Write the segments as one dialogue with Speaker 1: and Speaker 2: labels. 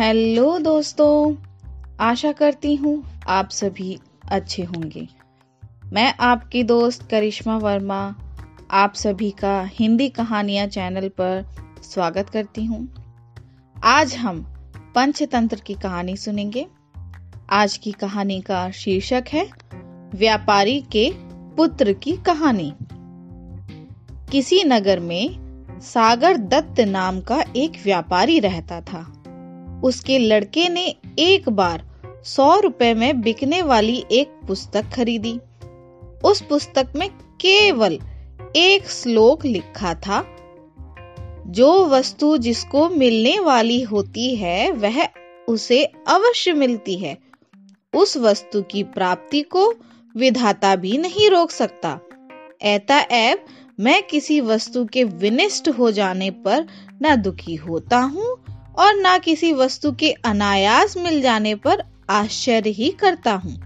Speaker 1: Hello दोस्तों, आशा करती हूँ आप सभी अच्छे होंगे। मैं आपकी दोस्त करिश्मा वर्मा, आप सभी का हिंदी कहानियाँ चैनल पर स्वागत करती हूँ। आज हम पंचतंत्र की कहानी सुनेंगे। आज की कहानी का शीर्षक है, व्यापारी के पुत्र की कहानी। किसी नगर में सागर दत्त नाम का एक व्यापारी रहता था। उसके लड़के ने एक बार सौ रुपए में बिकने वाली एक पुस्तक खरीदी। उस पुस्तक में केवल एक श्लोक लिखा था। जो वस्तु जिसको मिलने वाली होती है, वह उसे अवश्य मिलती है। उस वस्तु की प्राप्ति को विधाता भी नहीं रोक सकता। ऐता ऐब मैं किसी वस्तु के विनिष्ट हो जाने पर न दुखी होता हूँ और ना किसी वस्तु के अनायास मिल जाने पर आश्चर्य ही करता हूँ।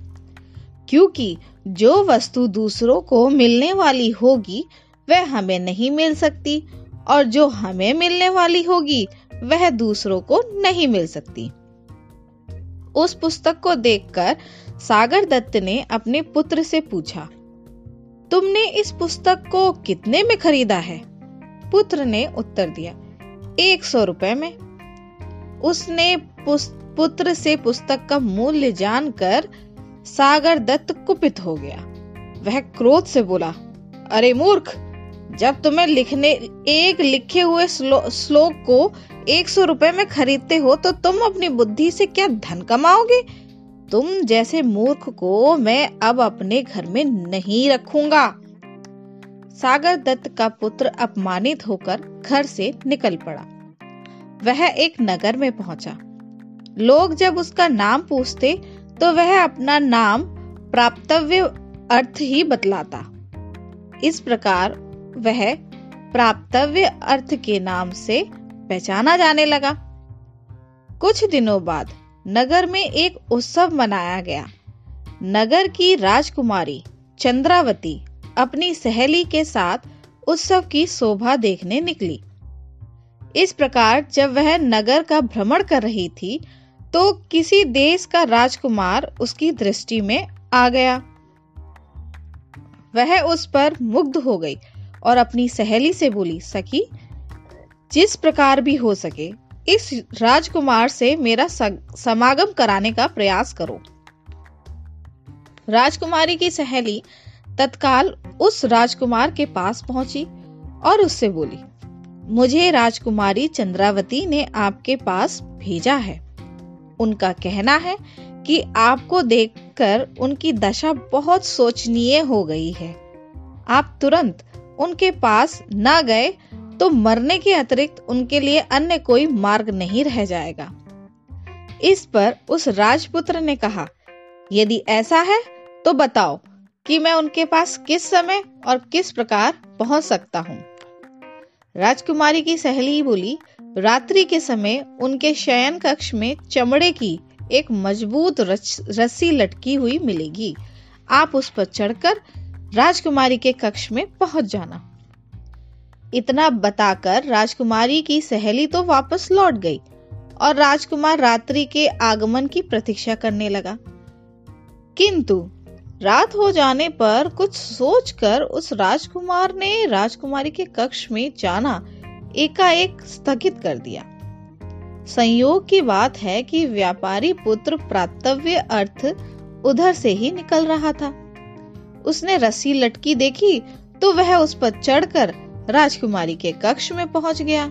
Speaker 1: क्योंकि जो वस्तु दूसरों को मिलने वाली होगी, वह हमें नहीं मिल सकती, और जो हमें मिलने वाली होगी, वह दूसरों को नहीं मिल सकती। उस पुस्तक को देखकर सागर दत्त ने अपने पुत्र से पूछा, तुमने इस पुस्तक को कितने में खरीदा है? पुत्र ने उत्तर दिया, एक सौ रुपए में। उसने पुत्र से पुस्तक का मूल्य जानकर सागर दत्त कुपित हो गया। वह क्रोध से बोला, अरे मूर्ख, जब तुम्हें लिखने, एक लिखे हुए श्लोक को एक सौ रुपए में खरीदते हो तो तुम अपनी बुद्धि से क्या धन कमाओगे? तुम जैसे मूर्ख को मैं अब अपने घर में नहीं रखूँगा। सागर दत्त का पुत्र अपमानित होकर घर से निकल पड़ा। वह एक नगर में पहुँचा। लोग जब उसका नाम पूछते तो वह अपना नाम, प्राप्तव्य अर्थ ही बतलाता। इस प्रकार वह प्राप्तव्य अर्थ के नाम से पहचाना जाने लगा। कुछ दिनों बाद नगर में एक उत्सव मनाया गया। नगर की राजकुमारी चंद्रावती अपनी सहेली के साथ उत्सव की शोभा देखने निकली। इस प्रकार जब वह नगर का भ्रमण कर रही थी तो किसी देश का राजकुमार उसकी दृष्टि में आ गया। वह उस पर मुग्ध हो गई और अपनी सहेली से बोली, सखी, जिस प्रकार भी हो सके, इस राजकुमार से मेरा समागम कराने का प्रयास करो। राजकुमारी की सहेली तत्काल उस राजकुमार के पास पहुँची और उससे बोली मुझे राजकुमारी चंद्रावती ने आपके पास भेजा है। उनका कहना है कि आपको देखकर उनकी दशा बहुत सोचनीय हो गई है। आप तुरंत उनके पास न गए तो मरने के अतिरिक्त उनके लिए अन्य कोई मार्ग नहीं रह जाएगा। इस पर उस राजपुत्र ने कहा, यदि ऐसा है तो बताओ कि मैं उनके पास किस समय और किस प्रकार पहुँच सकता हूँ? राजकुमारी की सहेली बोली, रात्रि के समय उनके शयन कक्ष में चमड़े की एक मज़बूत रस्सी लटकी हुई मिलेगी। आप उस पर चढ़कर राजकुमारी के कक्ष में पहुँच जाना। इतना बताकर राजकुमारी की सहेली तो वापस लौट गई और राजकुमार रात्रि के आगमन की प्रतीक्षा करने लगा। किंतु रात हो जाने पर कुछ सोचकर उस राजकुमार ने राजकुमारी के कक्ष में जाना एकाएक स्थगित कर दिया। संयोग की बात है कि व्यापारी पुत्र प्रातव्य अर्थ उधर से ही निकल रहा था। उसने रस्सी लटकी देखी तो वह उस पर चढ़कर राजकुमारी के कक्ष में पहुँच गया।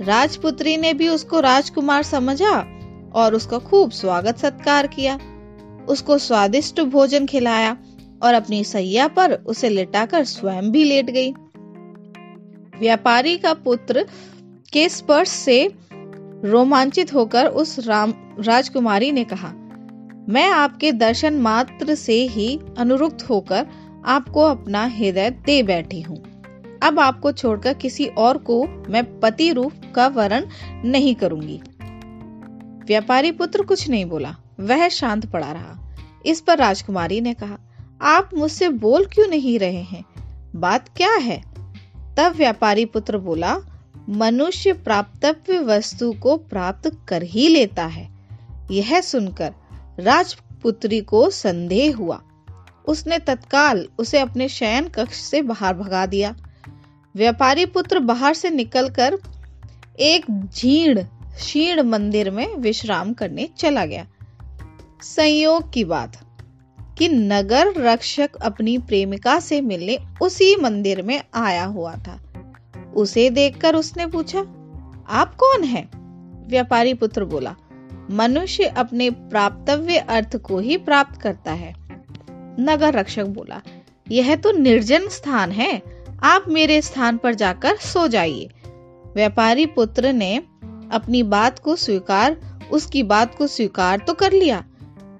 Speaker 1: राजपुत्री ने भी उसको राजकुमार समझा और उसका खूब स्वागत सत्कार किया। उसको स्वादिष्ट भोजन खिलाया और अपनी सैया पर उसे लिटाकर स्वयं भी लेट गई। व्यापारी का पुत्र के स्पर्श से रोमांचित होकर उस राम, राजकुमारी ने कहा, मैं आपके दर्शन मात्र से ही अनुरुक्त होकर आपको अपना हृदय दे बैठी हूँ। अब आपको छोड़कर किसी और को मैं पति रूप का वरण नहीं करूँगी। व्यापारी पुत्र कुछ नहीं बोला। वह शांत पड़ा रहा। इस पर राजकुमारी ने कहा, आप मुझसे बोल क्यों नहीं रहे हैं? बात क्या है? तब व्यापारी पुत्र बोला, मनुष्य प्राप्तव्य वस्तु को प्राप्त कर ही लेता है। यह सुनकर राजपुत्री को संदेह हुआ। उसने तत्काल उसे अपने शयन कक्ष से बाहर भगा दिया। व्यापारी पुत्र बाहर से निकलकर एक झीण शीर्ण मंदिर में विश्राम करने चला गया। संयोग की बात। कि नगर रक्षक अपनी प्रेमिका से मिलने उसी मंदिर में आया हुआ था। उसे देखकर उसने पूछा, आप कौन है? व्यापारी पुत्र बोला, मनुष्य अपने प्राप्तव्य अर्थ को ही प्राप्त करता है। नगर रक्षक बोला, यह तो निर्जन स्थान है। आप मेरे स्थान पर जाकर सो जाइए। व्यापारी पुत्र ने अपनी बात को स्वीकार, उसकी बात को स्वीकार तो कर लिया।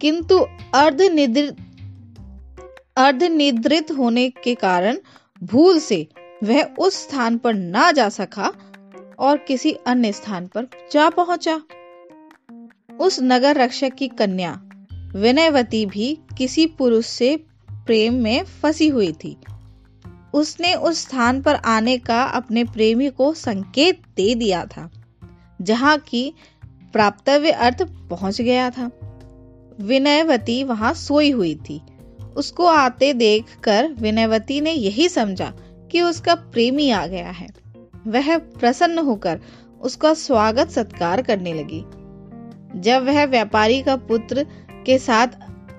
Speaker 1: किंतु अर्ध निद्रित अर्ध निद्रित होने के कारण भूल से वह उस स्थान पर ना जा सका और किसी अन्य स्थान पर जा पहुँचा। उस नगर रक्षक की कन्या विनयवती भी किसी पुरुष से प्रेम में फंसी हुई थी। उसने उस स्थान पर आने का अपने प्रेमी को संकेत दे दिया था, जहाँ की प्राप्तव्य अर्थ पहुँच गया था। विनयवती वहाँ सोई हुई थी। उसको आते देखकर विनयवती ने यही समझा कि उसका प्रेमी आ गया है। वह प्रसन्न होकर उसका स्वागत सत्कार करने लगी। जब वह व्यापारी का पुत्र के साथ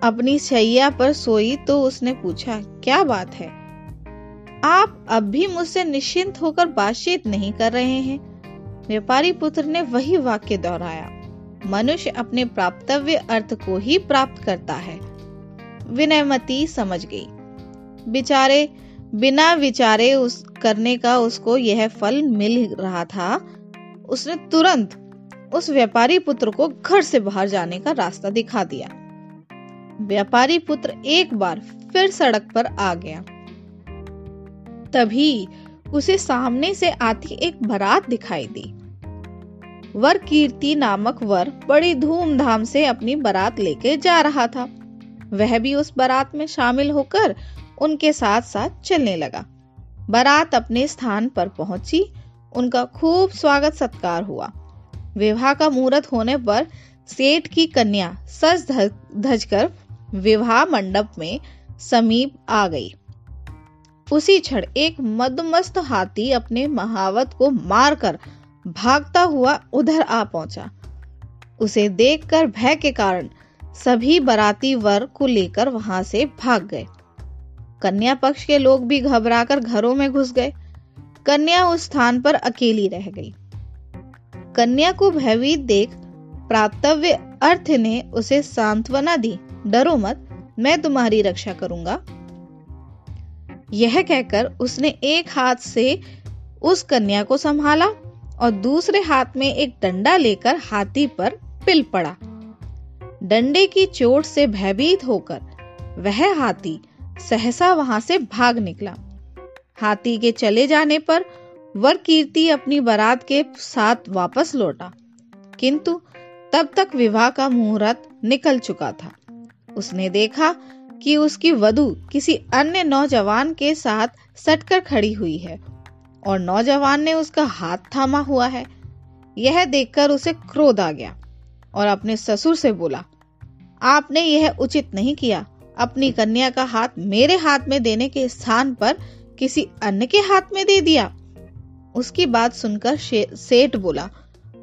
Speaker 1: अपनी शैया पर सोई तो उसने पूछा, क्या बात है? आप अब भी मुझसे निश्चिंत होकर बातचीत नहीं कर रहे हैं? व्यापारी पुत्र ने वही वाक्य दोहराया। मनुष्य अपने प्राप्तव्य अर्थ को ही प्राप्त करता है। विनयमती समझ गई। बिचारे, बिना विचारे उस, करने का उसको यह फल मिल रहा था। उसने तुरंत उस व्यापारी पुत्र को घर से बाहर जाने का रास्ता दिखा दिया। व्यापारी पुत्र एक बार फिर सड़क पर आ गया। तभी उसे सामने से आती एक बारात दिखाई दी। वर कीर्ति नामक वर बड़ी धूमधाम से अपनी बारात लेके जा रहा था। वह भी उस बारात में शामिल होकर उनके साथ साथ चलने लगा। बारात अपने स्थान पर पहुँची। उनका खूब स्वागत सत्कार हुआ। विवाह का मुहूर्त होने पर सेठ की कन्या सज धज कर विवाह मंडप में समीप आ गई। उसी क्षण एक मदमस्त हाथी अपने महावत को मारकर भागता हुआ उधर आ पहुँचा। उसे देखकर भय के कारण सभी बराती वर को लेकर वहाँ से भाग गए। कन्या पक्ष के लोग भी घबराकर घरों में घुस गए। कन्या उस स्थान पर अकेली रह गई। कन्या को भयभीत देख प्राप्तव्य अर्थ ने उसे सांत्वना दी, डरो मत, मैं तुम्हारी रक्षा करूँगा। यह कहकर उसने एक हाथ से उस कन्या को संभाला। और दूसरे हाथ में एक डंडा लेकर हाथी पर पिल पड़ा। डंडे की चोट से भयभीत होकर वह हाथी सहसा वहाँ से भाग निकला। हाथी के चले जाने पर वर कीर्ति अपनी बारात के साथ वापस लौटा, किंतु तब तक विवाह का मुहूर्त निकल चुका था। उसने देखा कि उसकी वधु किसी अन्य नौजवान के साथ सटकर खड़ी हुई है। और नौजवान ने उसका हाथ थामा हुआ है। यह देखकर उसे क्रोध आ गया और अपने ससुर से बोला, आपने यह उचित नहीं किया। अपनी कन्या का हाथ मेरे हाथ में देने के स्थान पर किसी अन्य के हाथ में दे दिया। उसकी बात सुनकर सेठ बोला,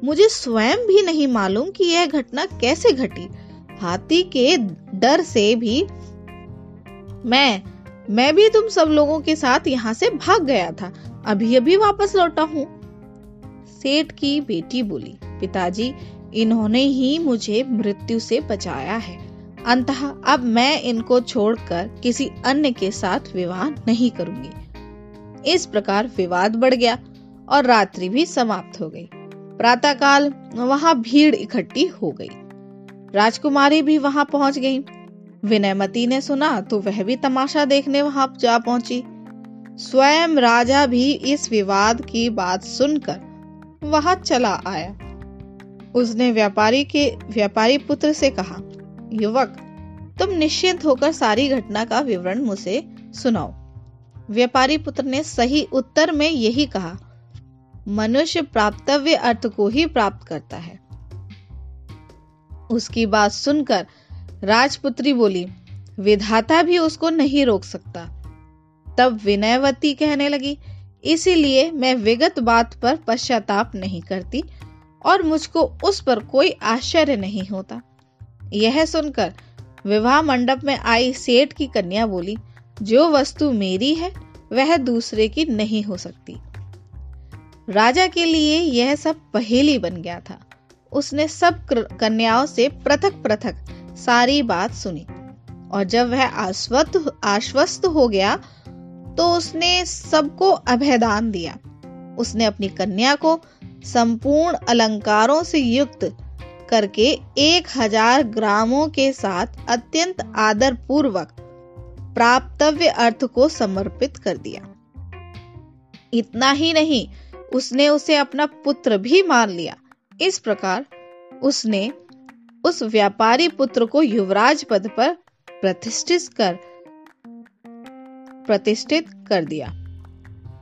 Speaker 1: मुझे स्वयं भी नहीं मालूम कि यह घटना कैसे घटी। हाथी के डर से भी मैं मैं भी तुम सब लोगों के साथ यहाँ से भाग गया था। अभी अभी वापस लौटा हूँ। सेठ की बेटी बोली, पिताजी, इन्होंने ही मुझे मृत्यु से बचाया है। अंतः अब मैं इनको छोड़कर किसी अन्य के साथ विवाह नहीं करूँगी। इस प्रकार विवाद बढ़ गया और रात्रि भी समाप्त हो गई। प्रातःकाल वहाँ भीड़ इकट्ठी हो गई। राजकुमारी भी वहाँ पहुँच गई। विनयमती ने सुना तो वह भी तमाशा देखने वहाँ जा पहुँची। स्वयं राजा भी इस विवाद की बात सुनकर वहाँ चला आया। उसने व्यापारी के, व्यापारी पुत्र से कहा, युवक, तुम निश्चिंत होकर सारी घटना का विवरण मुझे सुनाओ। व्यापारी पुत्र ने सही उत्तर में यही कहा, मनुष्य प्राप्तव्य अर्थ को ही प्राप्त करता है। उसकी बात सुनकर राजपुत्री बोली, विधाता भी उसको नहीं रोक सकता। तब विनयवती कहने लगी, इसीलिए मैं विगत बात पर पश्चाताप नहीं करती और मुझको उस पर कोई आश्चर्य नहीं होता। यह सुनकर विवाह मंडप में आई सेठ की कन्या बोली, जो वस्तु मेरी है, वह दूसरे की नहीं हो सकती। राजा के लिए यह सब पहेली बन गया था। उसने सब कन्याओं से पृथक पृथक सारी बात सुनी और जब वह आश्वस्त आश्वस्त हो गया तो उसने सबको अभयदान दिया। उसने अपनी कन्या को संपूर्ण अलंकारों से युक्त करके एक हज़ार ग्रामों के साथ अत्यंत आदर पूर्वक प्राप्तव्य अर्थ को समर्पित कर दिया। इतना ही नहीं, उसने उसे अपना पुत्र भी मान लिया। इस प्रकार उसने उस व्यापारी पुत्र को युवराज पद पर प्रतिष्ठित कर प्रतिष्ठित कर दिया।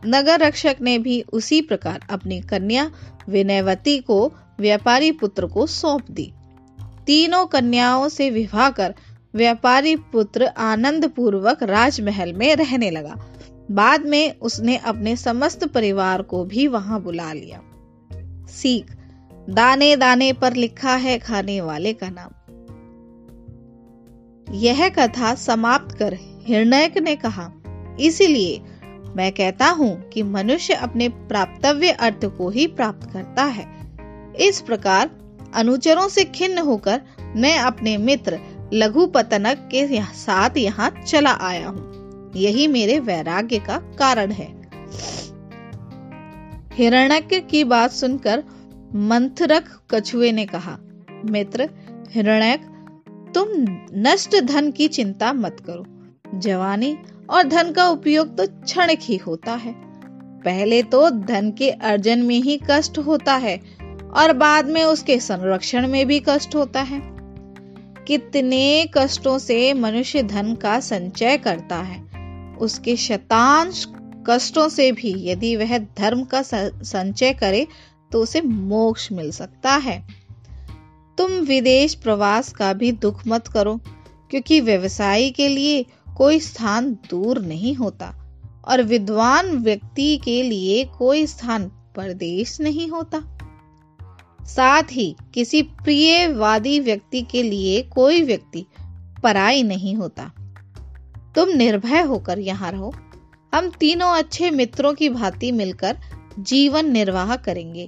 Speaker 1: नगर रक्षक ने भी उसी प्रकार अपनी कन्या विनयवती को व्यापारी पुत्र को सौंप दी। तीनों कन्याओं से विवाह कर व्यापारी पुत्र आनंद पूर्वक राजमहल में रहने लगा। बाद में उसने अपने समस्त परिवार को भी वहाँ बुला लिया। सीख, दाने दाने पर लिखा है खाने वाले का नाम। यह कथा समाप्त कर हिरणयक ने कहा इसीलिए मैं कहता हूँ कि मनुष्य अपने प्राप्तव्य अर्थ को ही प्राप्त करता है। इस प्रकार अनुचरों से खिन्न होकर मैं अपने मित्र लघु पतनक के साथ यहाँ चला आया हूँ। यही मेरे वैराग्य का कारण है। हिरण्यक की बात सुनकर मंथरक कछुए ने कहा, मित्र, हिरण्यक, तुम नष्ट धन की चिंता मत करो। जवानी और धन का उपयोग तो क्षण ही होता है। पहले तो धन के अर्जन में ही कष्ट होता है और बाद में उसके संरक्षण में भी कष्ट होता है। कितने कष्टों से मनुष्य धन का संचय करता है। उसके शतांश कष्टों से भी यदि वह धर्म का संचय करे तो उसे मोक्ष मिल सकता है। तुम विदेश प्रवास का भी दुख मत करो, क्योंकि व्यवसायी के लिए कोई स्थान दूर नहीं होता और विद्वान व्यक्ति के लिए कोई स्थान परदेश नहीं होता। साथ ही किसी प्रियवादी व्यक्ति के लिए कोई व्यक्ति पराई नहीं होता। तुम निर्भय होकर यहाँ रहो। हम तीनों अच्छे मित्रों की भांति मिलकर जीवन निर्वाह करेंगे।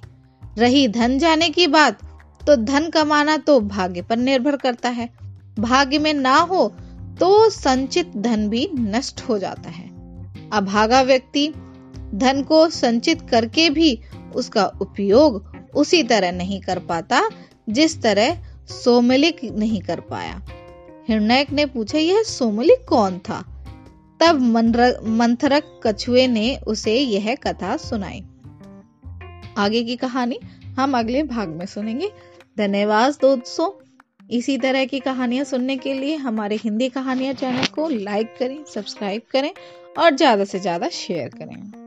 Speaker 1: रही धन जाने की बात तो धन कमाना तो भाग्य पर निर्भर करता है। भाग्य में ना हो तो संचित धन भी नष्ट हो जाता है। अभागा व्यक्ति धन को संचित करके भी उसका उपयोग उसी तरह नहीं कर पाता, जिस तरह सोमलिक नहीं कर पाया। हिरण्यक ने पूछा, यह सोमलिक कौन था? तब मंथरक कछुए ने उसे यह कथा सुनाई। आगे की कहानी हम अगले भाग में सुनेंगे। धन्यवाद दोस्तों। इसी तरह की कहानियाँ सुनने के लिए हमारे हिंदी कहानियाँ चैनल को लाइक करें, सब्सक्राइब करें और ज़्यादा से ज़्यादा शेयर करें।